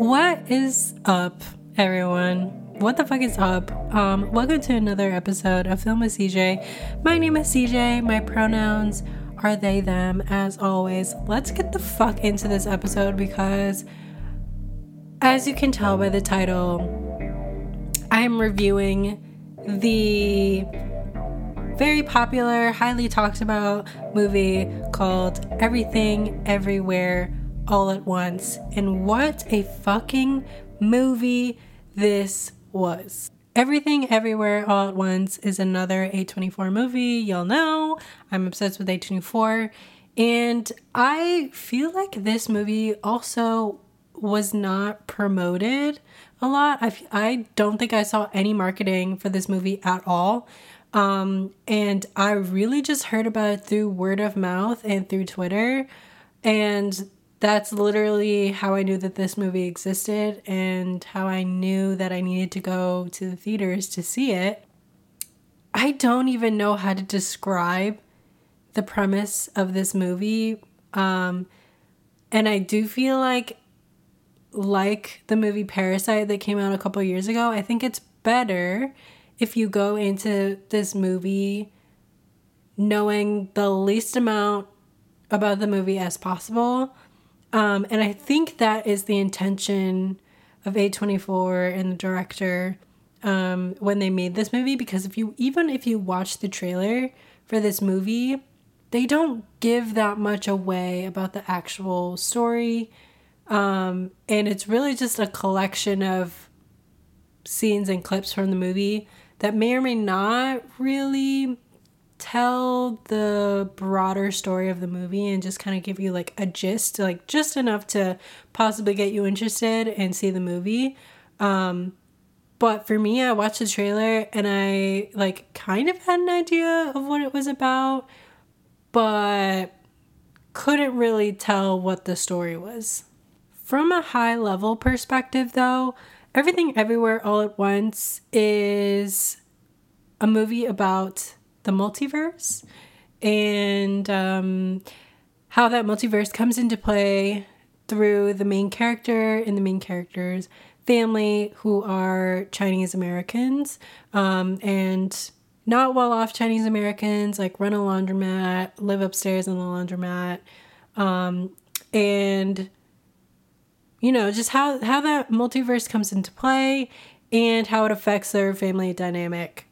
What is up, everyone? What the fuck is up? Um, welcome to another episode of Film with CJ. My name is CJ. My pronouns are they, them, as always. Let's get the fuck into this episode because, as you can tell by the title, I am reviewing the very popular, highly talked about movie called Everything Everywhere All at Once. And what a fucking movie this was. Everything Everywhere All at Once is another A24 movie. Y'all know I'm obsessed with A24. And I feel like this movie also was not promoted a lot. I, I don't think I saw any marketing for this movie at all. Um, and I really just heard about it through word of mouth and through Twitter. And that's literally how I knew that this movie existed and how I knew that I needed to go to the theaters to see it. I don't even know how to describe the premise of this movie. Um, and I do feel like, like the movie Parasite that came out a couple years ago, I think it's better if you go into this movie knowing the least amount about the movie as possible um, and I think that is the intention of A24 and the director um, when they made this movie because if you even if you watch the trailer for this movie, they don't give that much away about the actual story. Um, and it's really just a collection of scenes and clips from the movie that may or may not really tell the broader story of the movie and just kind of give you like a gist, like just enough to possibly get you interested and see the movie. Um, but for me, I watched the trailer and I like kind of had an idea of what it was about, but couldn't really tell what the story was. From a high level perspective, though, Everything Everywhere All at Once is a movie about the multiverse and um, how that multiverse comes into play through the main character and the main character's family, who are Chinese Americans um, and not well off Chinese Americans, like run a laundromat, live upstairs in the laundromat, um, and you know just how how that multiverse comes into play and how it affects their family dynamic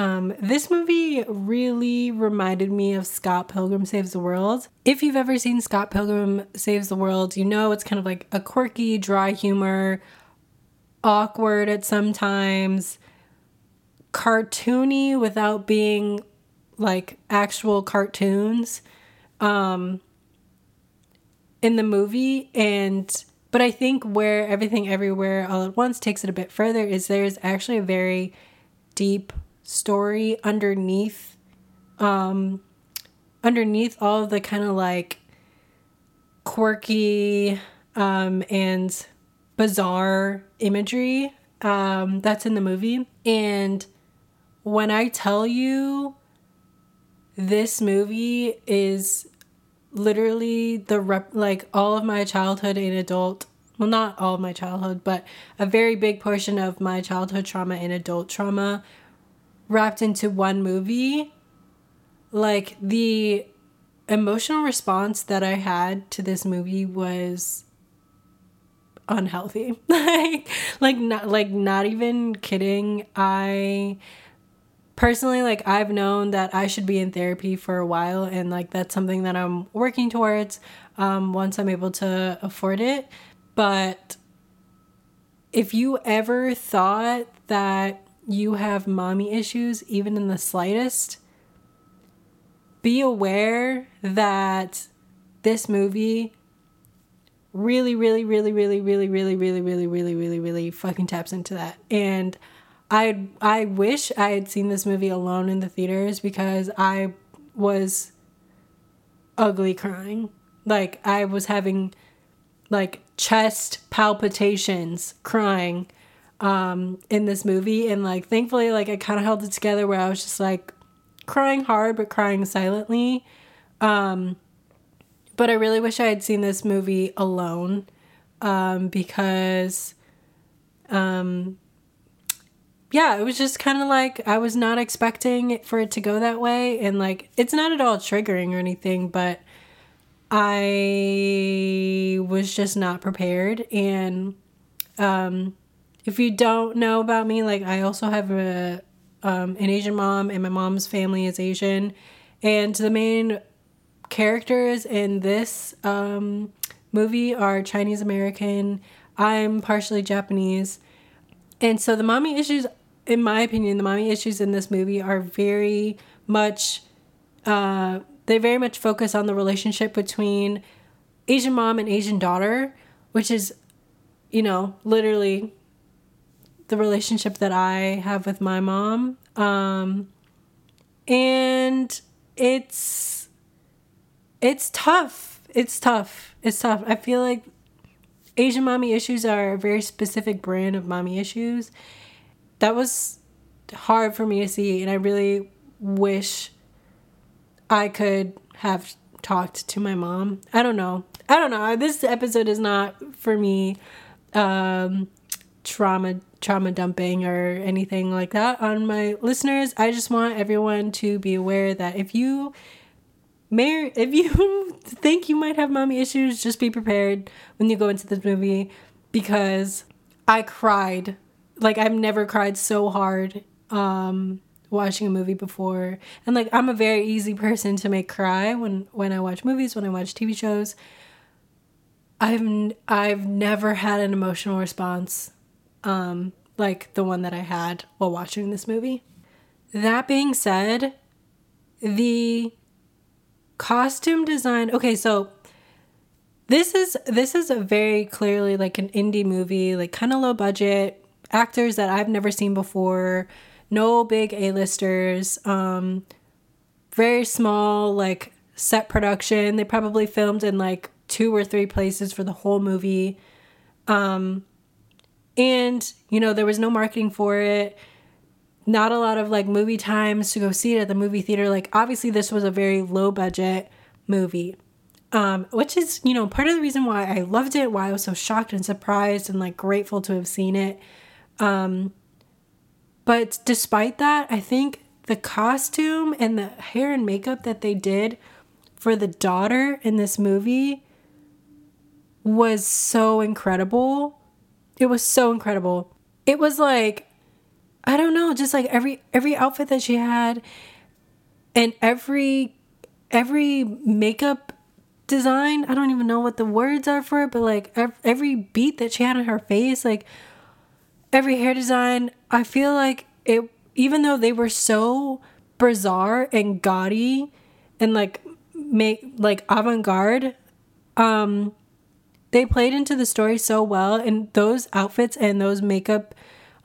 um, this movie really reminded me of Scott Pilgrim Saves the World. If you've ever seen Scott Pilgrim Saves the World, you know it's kind of like a quirky, dry humor, awkward at sometimes, cartoony without being like actual cartoons um, in the movie. And but I think where everything everywhere all at once takes it a bit further is there's actually a very deep story underneath um underneath all of the kind of like quirky um and bizarre imagery um that's in the movie. And when i tell you this movie is literally the rep like all of my childhood and adult well not all of my childhood but a very big portion of my childhood trauma and adult trauma wrapped into one movie, like the emotional response that I had to this movie was unhealthy. like like not like not even kidding. I personally like I've known that I should be in therapy for a while and like that's something that I'm working towards um once I'm able to afford it. But if you ever thought that you have mommy issues, even in the slightest, be aware that this movie really, really, really, really, really, really, really, really, really, really, really fucking taps into that. And I I wish I had seen this movie alone in the theaters because I was ugly crying. Like I was having like chest palpitations crying um, in this movie. And like, thankfully, like, I kind of held it together where I was just like crying hard, but crying silently. Um, but I really wish I had seen this movie alone um, because um, yeah, it was just kind of like I was not expecting it, for it to go that way. And like, it's not at all triggering or anything, but I was just not prepared. And um, if you don't know about me, like, I also have a, um, an Asian mom, and my mom's family is Asian. And the main characters in this um, movie are Chinese American. I'm partially Japanese. And so the mommy issues in my opinion, the mommy issues in this movie are very much, uh, they very much focus on the relationship between Asian mom and Asian daughter, which is, you know, literally the relationship that I have with my mom. Um, and it's, it's tough. It's tough. It's tough. I feel like Asian mommy issues are a very specific brand of mommy issues that was hard for me to see and I really wish I could have talked to my mom. I don't know. I don't know. This episode is not for me um trauma trauma dumping or anything like that on my listeners. I just want everyone to be aware that if you may if you think you might have mommy issues, just be prepared when you go into this movie because I cried. Like I've never cried so hard um watching a movie before. And like I'm a very easy person to make cry when when I watch movies when I watch TV shows. I've I've never had an emotional response um like the one that I had while watching this movie that being said the costume design okay so this is this is a very clearly like an indie movie like kind of low budget actors that I've never seen before, no big A-listers, um, very small like set production. They probably filmed in like two or three places for the whole movie. Um, and you know, there was no marketing for it. Not a lot of like movie times to go see it at the movie theater. Like obviously this was a very low budget movie. Um, which is, you know, part of the reason why I loved it, why I was so shocked and surprised and like grateful to have seen it. Um, but despite that, I think the costume and the hair and makeup that they did for the daughter in this movie was so incredible. It was so incredible. It was like I don't know, just like every every outfit that she had and every every makeup design, I don't even know what the words are for it, but like every beat that she had on her face, like every hair design, I feel like it, even though they were so bizarre and gaudy and like make like avant-garde, um, they played into the story so well, and those outfits and those makeup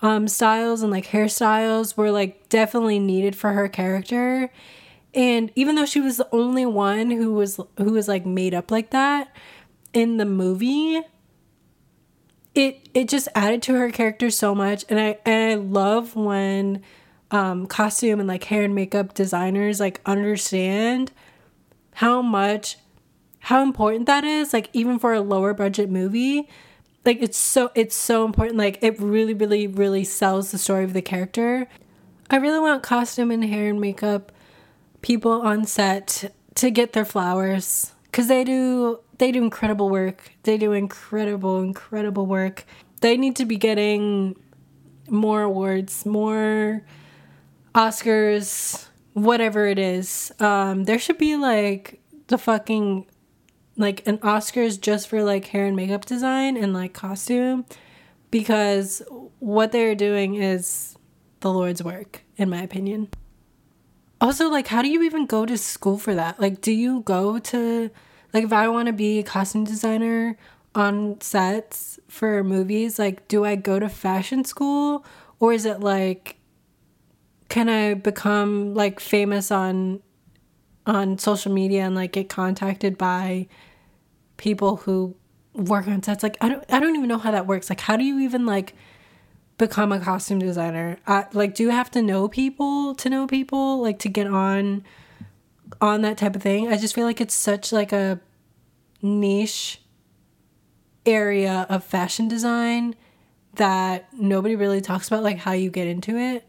um, styles and like hairstyles were like definitely needed for her character. And even though she was the only one who was who was like made up like that in the movie, it it just added to her character so much and I and I love when um costume and like hair and makeup designers like understand how much how important that is like even for a lower budget movie like it's so it's so important like it really really really sells the story of the character i really want costume and hair and makeup people on set to get their flowers because they do they do incredible work. They do incredible, incredible work. They need to be getting more awards, more Oscars, whatever it is. Um, there should be like the fucking like an Oscars just for like hair and makeup design and like costume because what they're doing is the Lord's work, in my opinion. Also, like, how do you even go to school for that? Like, do you go to like if I want to be a costume designer on sets for movies, like do I go to fashion school or is it like can I become like famous on on social media and like get contacted by people who work on sets like I don't I don't even know how that works. Like how do you even like become a costume designer? I, like do you have to know people to know people like to get on on that type of thing. I just feel like it's such like a niche area of fashion design that nobody really talks about like how you get into it.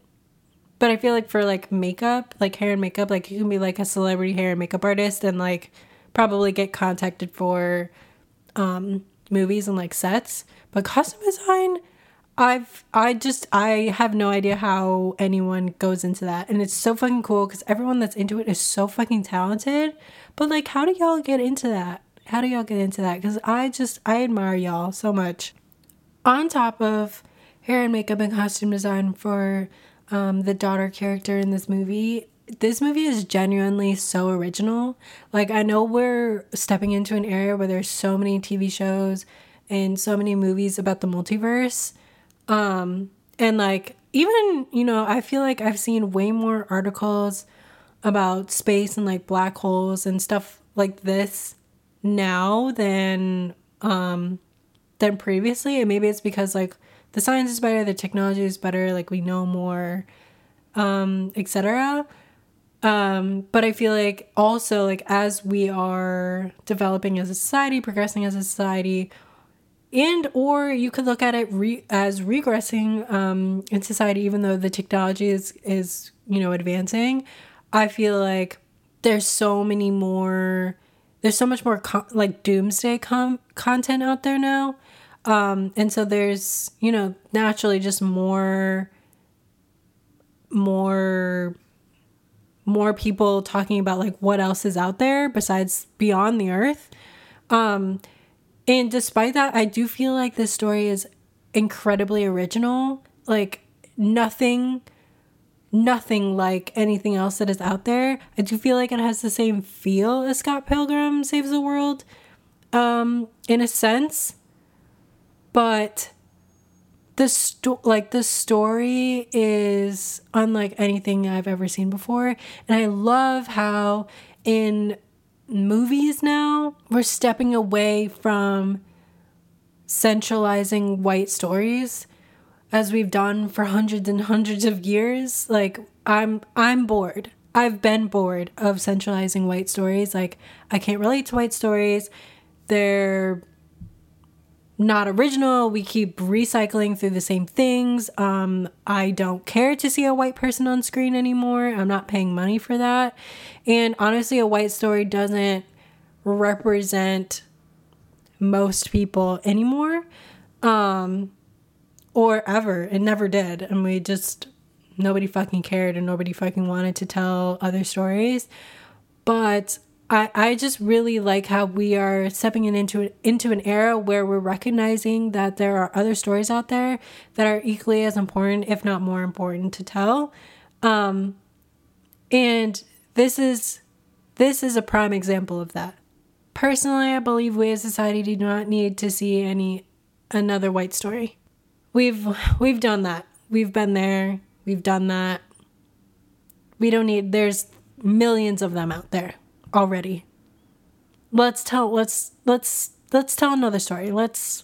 But I feel like for like makeup, like hair and makeup, like you can be like a celebrity hair and makeup artist and like probably get contacted for um movies and like sets. But costume design, I've I just I have no idea how anyone goes into that. And it's so fucking cool cuz everyone that's into it is so fucking talented. But like how do y'all get into that? How do y'all get into that? Cuz I just I admire y'all so much. On top of hair and makeup and costume design for um, the daughter character in this movie, this movie is genuinely so original. Like I know we're stepping into an area where there's so many TV shows and so many movies about the multiverse. Um and like even, you know, I feel like I've seen way more articles about space and like black holes and stuff like this now than um than previously and maybe it's because like the science is better, the technology is better, like we know more um etc um, but I feel like also like as we are developing as a society, progressing as a society, and or you could look at it re- as regressing um, in society, even though the technology is is you know advancing. I feel like there's so many more. There's so much more like doomsday com- content out there now, um, and so there's you know naturally just more more more people talking about like what else is out there besides beyond the earth. Um and despite that, I do feel like this story is incredibly original. Like nothing nothing like anything else that is out there. I do feel like it has the same feel as Scott Pilgrim Saves the World um in a sense. But the sto- like the story is unlike anything I've ever seen before. And I love how in movies now we're stepping away from centralizing white stories as we've done for hundreds and hundreds of years. Like I'm I'm bored. I've been bored of centralizing white stories. Like I can't relate to white stories. They're not original. We keep recycling through the same things. Um, I don't care to see a white person on screen anymore. I'm not paying money for that. And honestly, a white story doesn't represent most people anymore um, or ever. It never did. And we just, nobody fucking cared and nobody fucking wanted to tell other stories. But I, I just really like how we are stepping into into an era where we're recognizing that there are other stories out there that are equally as important, if not more important, to tell. Um, and this is this is a prime example of that. Personally, I believe we as society do not need to see any another white story. We've we've done that. We've been there. We've done that. We don't need there's millions of them out there already. Let's tell let's let's let's tell another story. Let's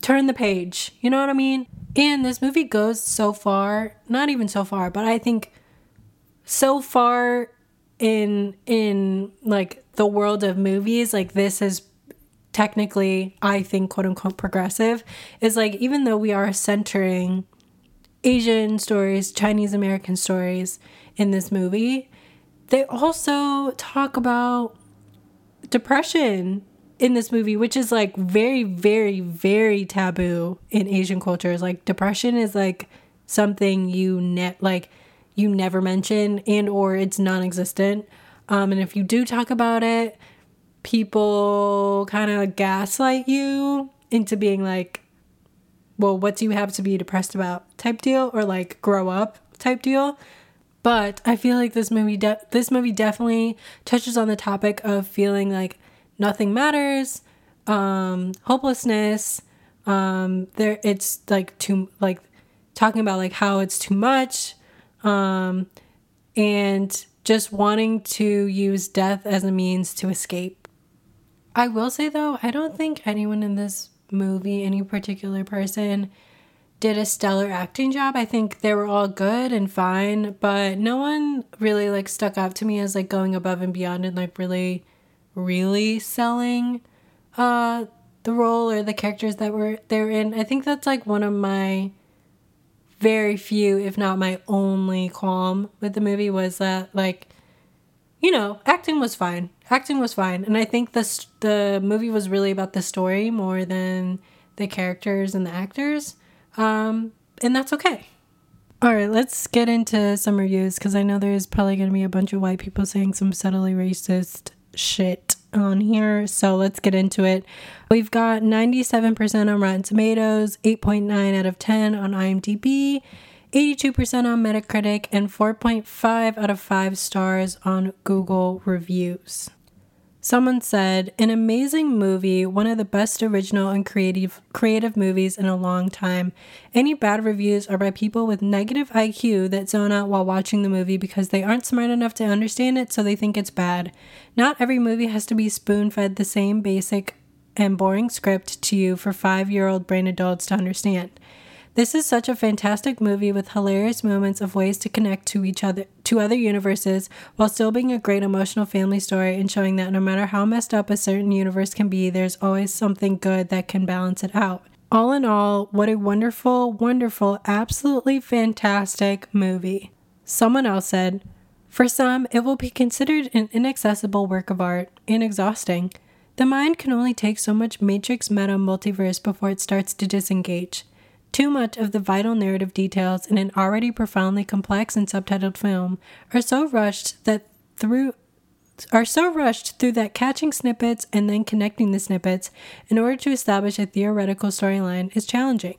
turn the page. You know what I mean? And this movie goes so far, not even so far, but I think so far in in like the world of movies, like this is technically I think quote unquote progressive is like even though we are centering Asian stories, Chinese American stories in this movie, they also talk about depression in this movie, which is like very, very, very taboo in Asian cultures. Like depression is like something you net like you never mention and or it's non-existent. Um, and if you do talk about it, people kind of gaslight you into being like, well, what do you have to be depressed about type deal or like grow up type deal. But I feel like this movie de- this movie definitely touches on the topic of feeling like nothing matters, um, hopelessness. Um, there it's like too like talking about like how it's too much, um, and just wanting to use death as a means to escape. I will say though, I don't think anyone in this movie, any particular person, did a stellar acting job. I think they were all good and fine, but no one really like stuck out to me as like going above and beyond and like really really selling uh the role or the characters that were they're in. I think that's like one of my very few, if not my only qualm with the movie was that like you know, acting was fine. Acting was fine. And I think this the movie was really about the story more than the characters and the actors. Um, and that's okay. All right, let's get into some reviews because I know there's probably going to be a bunch of white people saying some subtly racist shit on here. So let's get into it. We've got 97% on Rotten Tomatoes, 8.9 out of 10 on IMDb, 82% on Metacritic, and 4.5 out of 5 stars on Google reviews. Someone said, "An amazing movie, one of the best original and creative creative movies in a long time. Any bad reviews are by people with negative IQ that zone out while watching the movie because they aren't smart enough to understand it, so they think it's bad. Not every movie has to be spoon-fed the same basic and boring script to you for 5-year-old brain adults to understand." This is such a fantastic movie with hilarious moments of ways to connect to each other to other universes while still being a great emotional family story and showing that no matter how messed up a certain universe can be, there's always something good that can balance it out. All in all, what a wonderful, wonderful, absolutely fantastic movie. Someone else said, For some, it will be considered an inaccessible work of art and exhausting. The mind can only take so much matrix meta multiverse before it starts to disengage. Too much of the vital narrative details in an already profoundly complex and subtitled film are so rushed that through are so rushed through that catching snippets and then connecting the snippets in order to establish a theoretical storyline is challenging.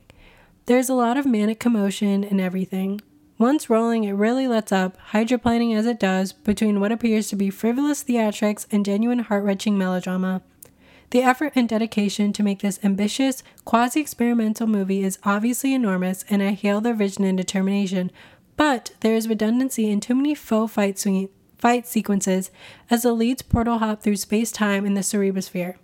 There's a lot of manic commotion and everything. Once rolling, it really lets up, hydroplaning as it does, between what appears to be frivolous theatrics and genuine heart wrenching melodrama. The effort and dedication to make this ambitious, quasi experimental movie is obviously enormous, and I hail their vision and determination. But there is redundancy in too many faux fight, swing- fight sequences as the leads portal hop through space time in the cerebrosphere.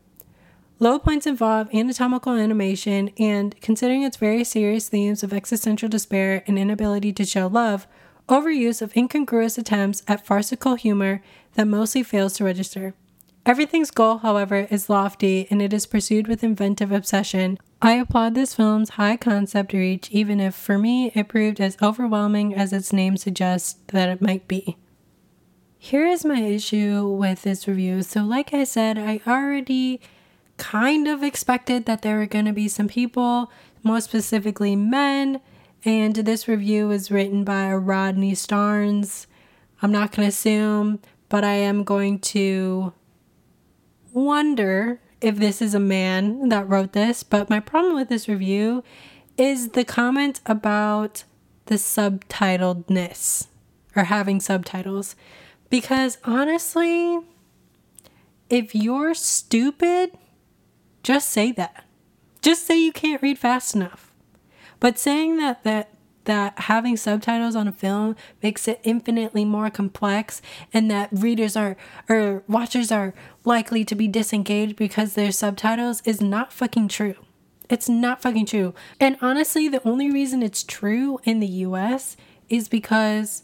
Low points involve anatomical animation, and considering its very serious themes of existential despair and inability to show love, overuse of incongruous attempts at farcical humor that mostly fails to register. Everything's goal, however, is lofty and it is pursued with inventive obsession. I applaud this film's high concept reach, even if for me it proved as overwhelming as its name suggests that it might be. Here is my issue with this review. So, like I said, I already kind of expected that there were going to be some people, more specifically men, and this review was written by Rodney Starnes. I'm not going to assume, but I am going to wonder if this is a man that wrote this, but my problem with this review is the comment about the subtitledness or having subtitles. Because honestly, if you're stupid, just say that. Just say you can't read fast enough. But saying that that that having subtitles on a film makes it infinitely more complex and that readers are or watchers are likely to be disengaged because there's subtitles is not fucking true. It's not fucking true. And honestly, the only reason it's true in the US is because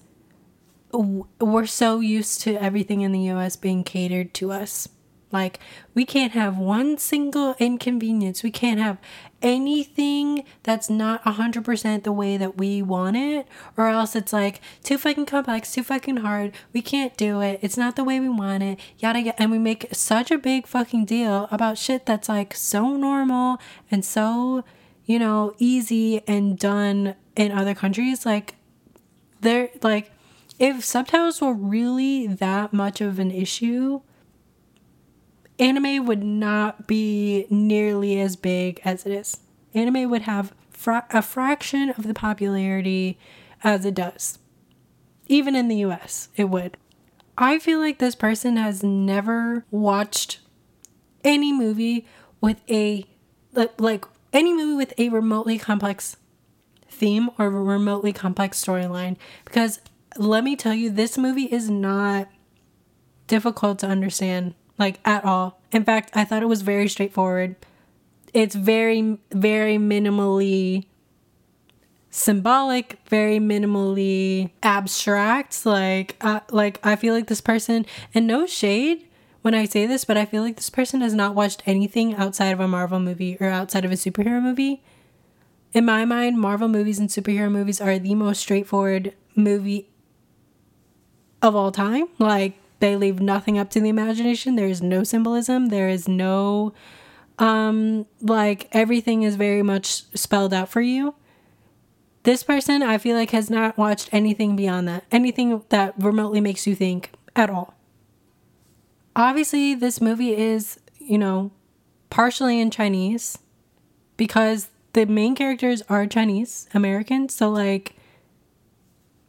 we're so used to everything in the US being catered to us. Like, we can't have one single inconvenience. We can't have anything that's not 100% the way that we want it, or else it's like too fucking complex, too fucking hard. We can't do it. It's not the way we want it. Yada yada. And we make such a big fucking deal about shit that's like so normal and so, you know, easy and done in other countries. Like, they're like, if subtitles were really that much of an issue, anime would not be nearly as big as it is. Anime would have fra- a fraction of the popularity as it does. Even in the US, it would. I feel like this person has never watched any movie with a like any movie with a remotely complex theme or a remotely complex storyline because let me tell you this movie is not difficult to understand like at all. In fact, I thought it was very straightforward. It's very, very minimally symbolic, very minimally abstract. Like, uh, like I feel like this person, and no shade when I say this, but I feel like this person has not watched anything outside of a Marvel movie or outside of a superhero movie. In my mind, Marvel movies and superhero movies are the most straightforward movie of all time. Like they leave nothing up to the imagination. There is no symbolism. There is no um like everything is very much spelled out for you. This person I feel like has not watched anything beyond that. Anything that remotely makes you think at all. Obviously, this movie is, you know, partially in Chinese because the main characters are Chinese American, so like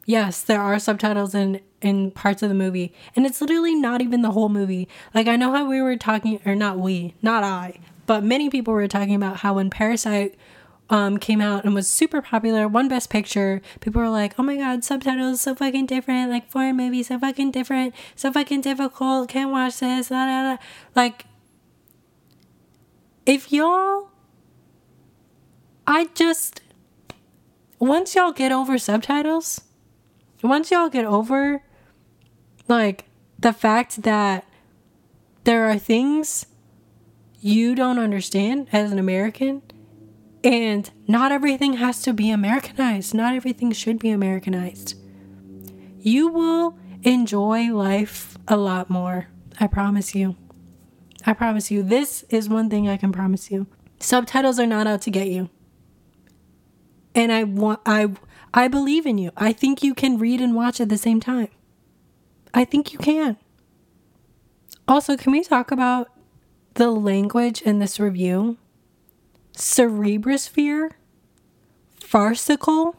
yes, there are subtitles in in parts of the movie, and it's literally not even the whole movie. Like I know how we were talking, or not we, not I, but many people were talking about how when Parasite um, came out and was super popular, won Best Picture, people were like, "Oh my god, subtitles so fucking different, like foreign movies so fucking different, so fucking difficult, can't watch this." Like, if y'all, I just once y'all get over subtitles, once y'all get over like the fact that there are things you don't understand as an American, and not everything has to be Americanized. Not everything should be Americanized. You will enjoy life a lot more. I promise you. I promise you. This is one thing I can promise you. Subtitles are not out to get you. And I want I I believe in you. I think you can read and watch at the same time. I think you can. Also, can we talk about the language in this review? Cerebrosphere, farcical,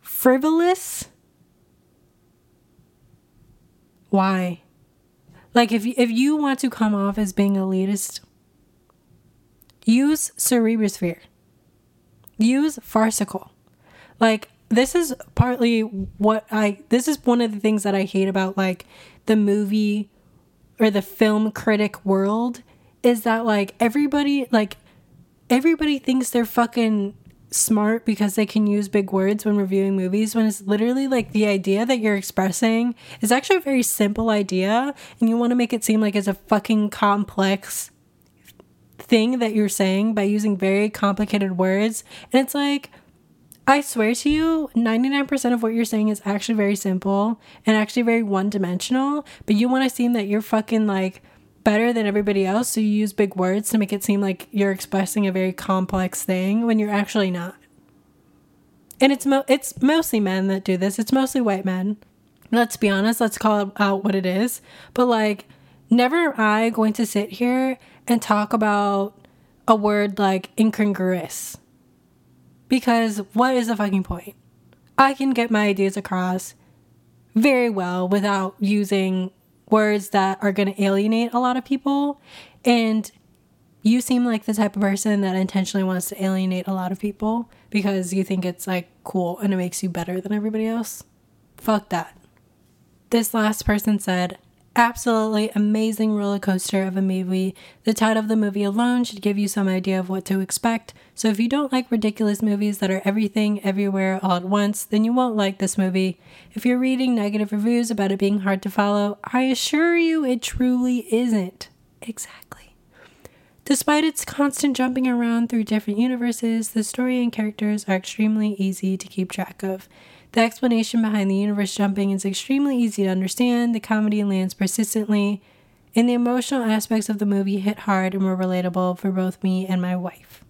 frivolous. Why? Like if you, if you want to come off as being elitist, use cerebrosphere. Use farcical. Like this is partly what I this is one of the things that I hate about like the movie or the film critic world is that like everybody like everybody thinks they're fucking smart because they can use big words when reviewing movies when it's literally like the idea that you're expressing is actually a very simple idea and you want to make it seem like it's a fucking complex thing that you're saying by using very complicated words and it's like I swear to you, 99% of what you're saying is actually very simple and actually very one dimensional, but you want to seem that you're fucking like better than everybody else, so you use big words to make it seem like you're expressing a very complex thing when you're actually not. And it's mo- it's mostly men that do this. It's mostly white men. Let's be honest, let's call out what it is. But like never am I going to sit here and talk about a word like incongruous because what is the fucking point? I can get my ideas across very well without using words that are going to alienate a lot of people. And you seem like the type of person that intentionally wants to alienate a lot of people because you think it's like cool and it makes you better than everybody else. Fuck that. This last person said, absolutely amazing roller coaster of a movie. The title of the movie alone should give you some idea of what to expect. So if you don't like ridiculous movies that are everything everywhere all at once, then you won't like this movie. If you're reading negative reviews about it being hard to follow, I assure you it truly isn't. Exactly. Despite its constant jumping around through different universes, the story and characters are extremely easy to keep track of. The explanation behind the universe jumping is extremely easy to understand, the comedy lands persistently, and the emotional aspects of the movie hit hard and were relatable for both me and my wife.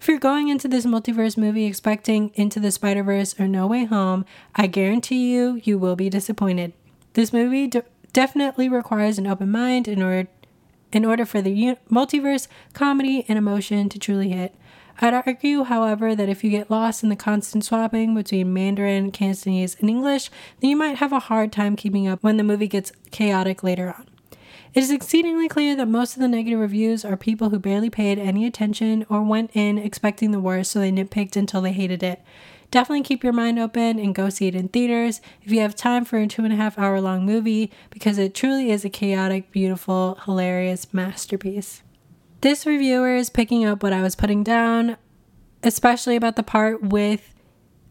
If you're going into this multiverse movie expecting Into the Spider Verse or No Way Home, I guarantee you, you will be disappointed. This movie de- definitely requires an open mind in order, in order for the multiverse comedy and emotion to truly hit. I'd argue, however, that if you get lost in the constant swapping between Mandarin, Cantonese, and English, then you might have a hard time keeping up when the movie gets chaotic later on. It is exceedingly clear that most of the negative reviews are people who barely paid any attention or went in expecting the worst, so they nitpicked until they hated it. Definitely keep your mind open and go see it in theaters if you have time for a two and a half hour long movie because it truly is a chaotic, beautiful, hilarious masterpiece. This reviewer is picking up what I was putting down, especially about the part with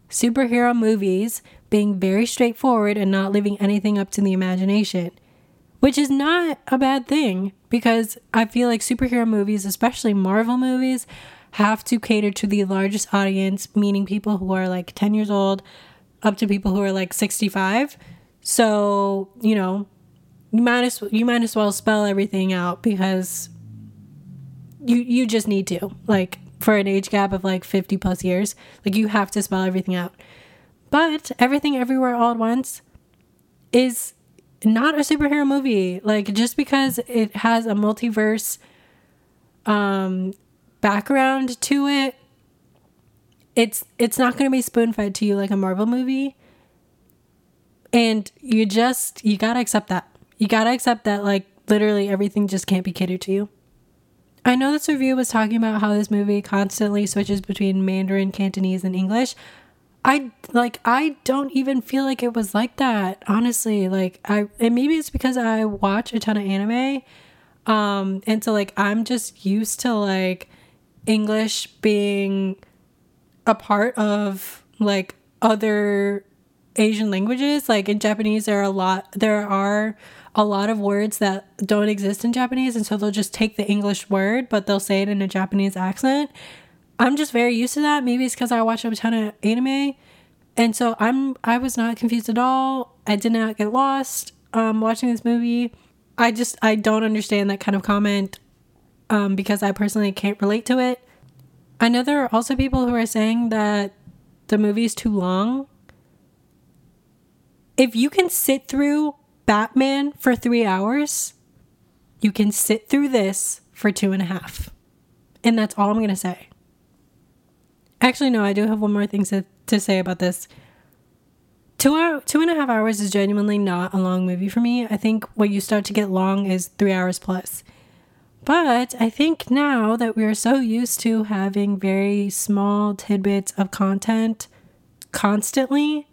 superhero movies being very straightforward and not leaving anything up to the imagination. which is not a bad thing because I feel like superhero movies, especially Marvel movies, have to cater to the largest audience, meaning people who are like 10 years old up to people who are like 65. So, you know, you might as you might as well spell everything out because you you just need to. Like for an age gap of like 50 plus years, like you have to spell everything out. But Everything Everywhere All at Once is not a superhero movie. Like just because it has a multiverse um background to it, it's it's not going to be spoon-fed to you like a Marvel movie. And you just you got to accept that. You got to accept that like literally everything just can't be catered to you. I know this review was talking about how this movie constantly switches between Mandarin, Cantonese, and English. I like I don't even feel like it was like that, honestly. Like I and maybe it's because I watch a ton of anime. Um and so like I'm just used to like English being a part of like other Asian languages. Like in Japanese there are a lot there are a lot of words that don't exist in Japanese, and so they'll just take the English word, but they'll say it in a Japanese accent. I'm just very used to that. Maybe it's because I watch a ton of anime, and so I'm I was not confused at all. I did not get lost um, watching this movie. I just I don't understand that kind of comment um, because I personally can't relate to it. I know there are also people who are saying that the movie is too long. If you can sit through Batman for three hours, you can sit through this for two and a half. And that's all I'm going to say. Actually, no, I do have one more thing to, to say about this. Two, hour, two and a half hours is genuinely not a long movie for me. I think what you start to get long is three hours plus. But I think now that we are so used to having very small tidbits of content constantly,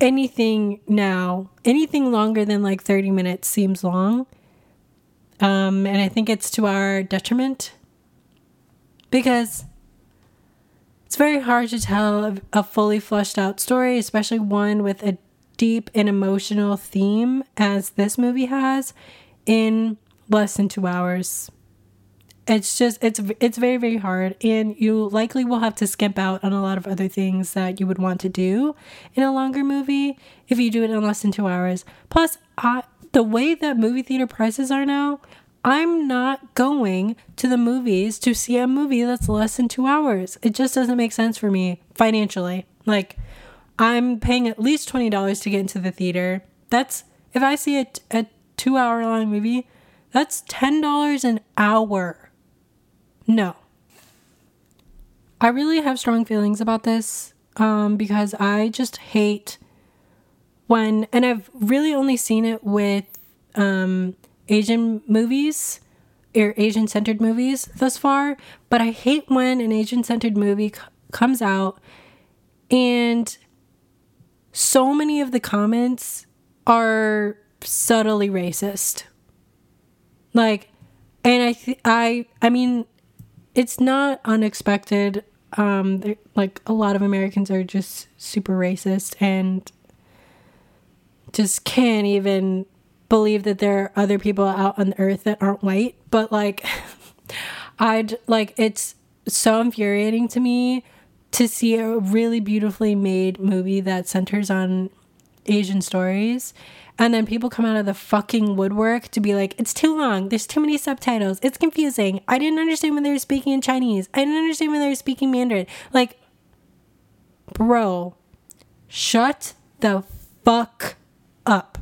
anything now, anything longer than like 30 minutes seems long. Um, and I think it's to our detriment because it's very hard to tell a fully fleshed out story, especially one with a deep and emotional theme as this movie has, in less than two hours it's just it's it's very very hard. And you likely will have to skimp out on a lot of other things that you would want to do in a longer movie if you do it in less than two hours. Plus I, the way that movie theater prices are now i'm not going to the movies to see a movie that's less than two hours. It just doesn't make sense for me financially. Like i'm paying at least $20 to get into the theater. That's if i see a, a two hour long movie that's $10 an hour no. I really have strong feelings about this um, because I just hate when, and I've really only seen it with um, Asian movies or Asian centered movies thus far, but I hate when an Asian centered movie c- comes out and so many of the comments are subtly racist. Like, and I, th- I, I mean, it's not unexpected. Um, like a lot of Americans are just super racist and just can't even believe that there are other people out on the earth that aren't white. But like, I'd like it's so infuriating to me to see a really beautifully made movie that centers on Asian stories and then people come out of the fucking woodwork to be like, it's too long. There's too many subtitles. It's confusing. I didn't understand when they were speaking in Chinese. I didn't understand when they were speaking Mandarin. Like, bro, shut the fuck up.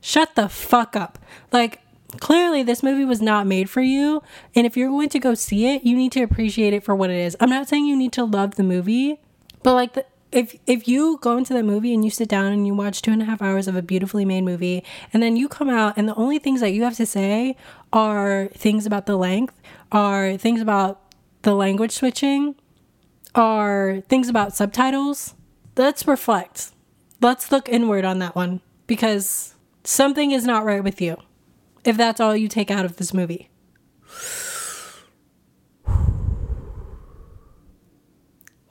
Shut the fuck up. Like, clearly this movie was not made for you. And if you're going to go see it, you need to appreciate it for what it is. I'm not saying you need to love the movie, but like the, if if you go into the movie and you sit down and you watch two and a half hours of a beautifully made movie and then you come out and the only things that you have to say are things about the length are things about the language switching are things about subtitles let's reflect. Let's look inward on that one because something is not right with you if that's all you take out of this movie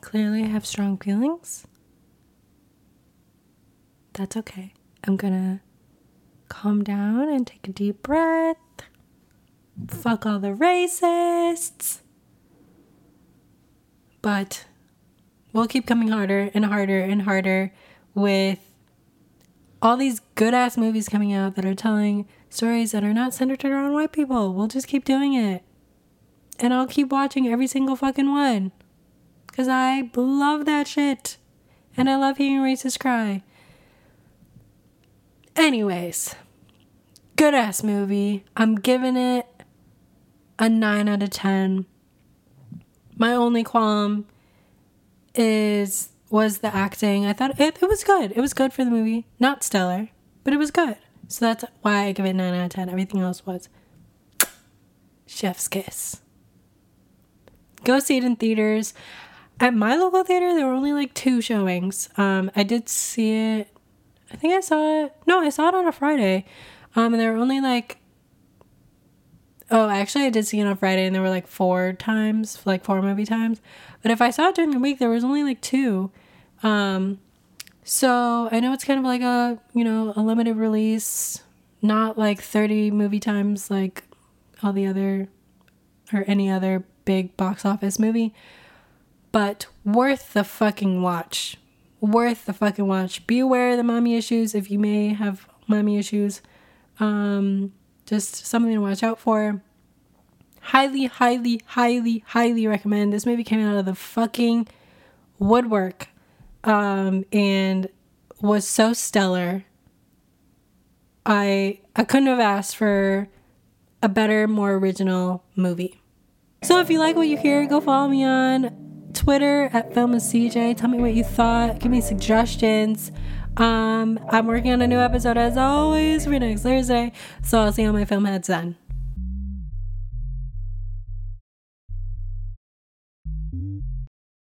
Clearly, I have strong feelings. That's okay. I'm gonna calm down and take a deep breath. Fuck all the racists. But we'll keep coming harder and harder and harder with all these good ass movies coming out that are telling stories that are not centered around white people. We'll just keep doing it. And I'll keep watching every single fucking one. Because I love that shit. And I love hearing racists cry. Anyways, good ass movie. I'm giving it a 9 out of 10. My only qualm is was the acting. I thought it, it was good. It was good for the movie. Not stellar, but it was good. So that's why I give it 9 out of 10. Everything else was chef's kiss. Go see it in theaters. At my local theater, there were only like two showings. Um, I did see it. I think I saw it. No, I saw it on a Friday. Um, and there were only like. Oh, actually, I did see it on Friday, and there were like four times, like four movie times. But if I saw it during the week, there was only like two. Um, so I know it's kind of like a you know a limited release, not like thirty movie times like all the other or any other big box office movie, but worth the fucking watch. Worth the fucking watch. Be aware of the mommy issues if you may have mommy issues. Um, just something to watch out for. Highly, highly, highly, highly recommend. This movie came out of the fucking woodwork um, and was so stellar. I I couldn't have asked for a better, more original movie. So if you like what you hear, go follow me on Twitter at Film and CJ. Tell me what you thought. Give me suggestions. Um, I'm working on a new episode as always for next Thursday, so I'll see you on my film heads then.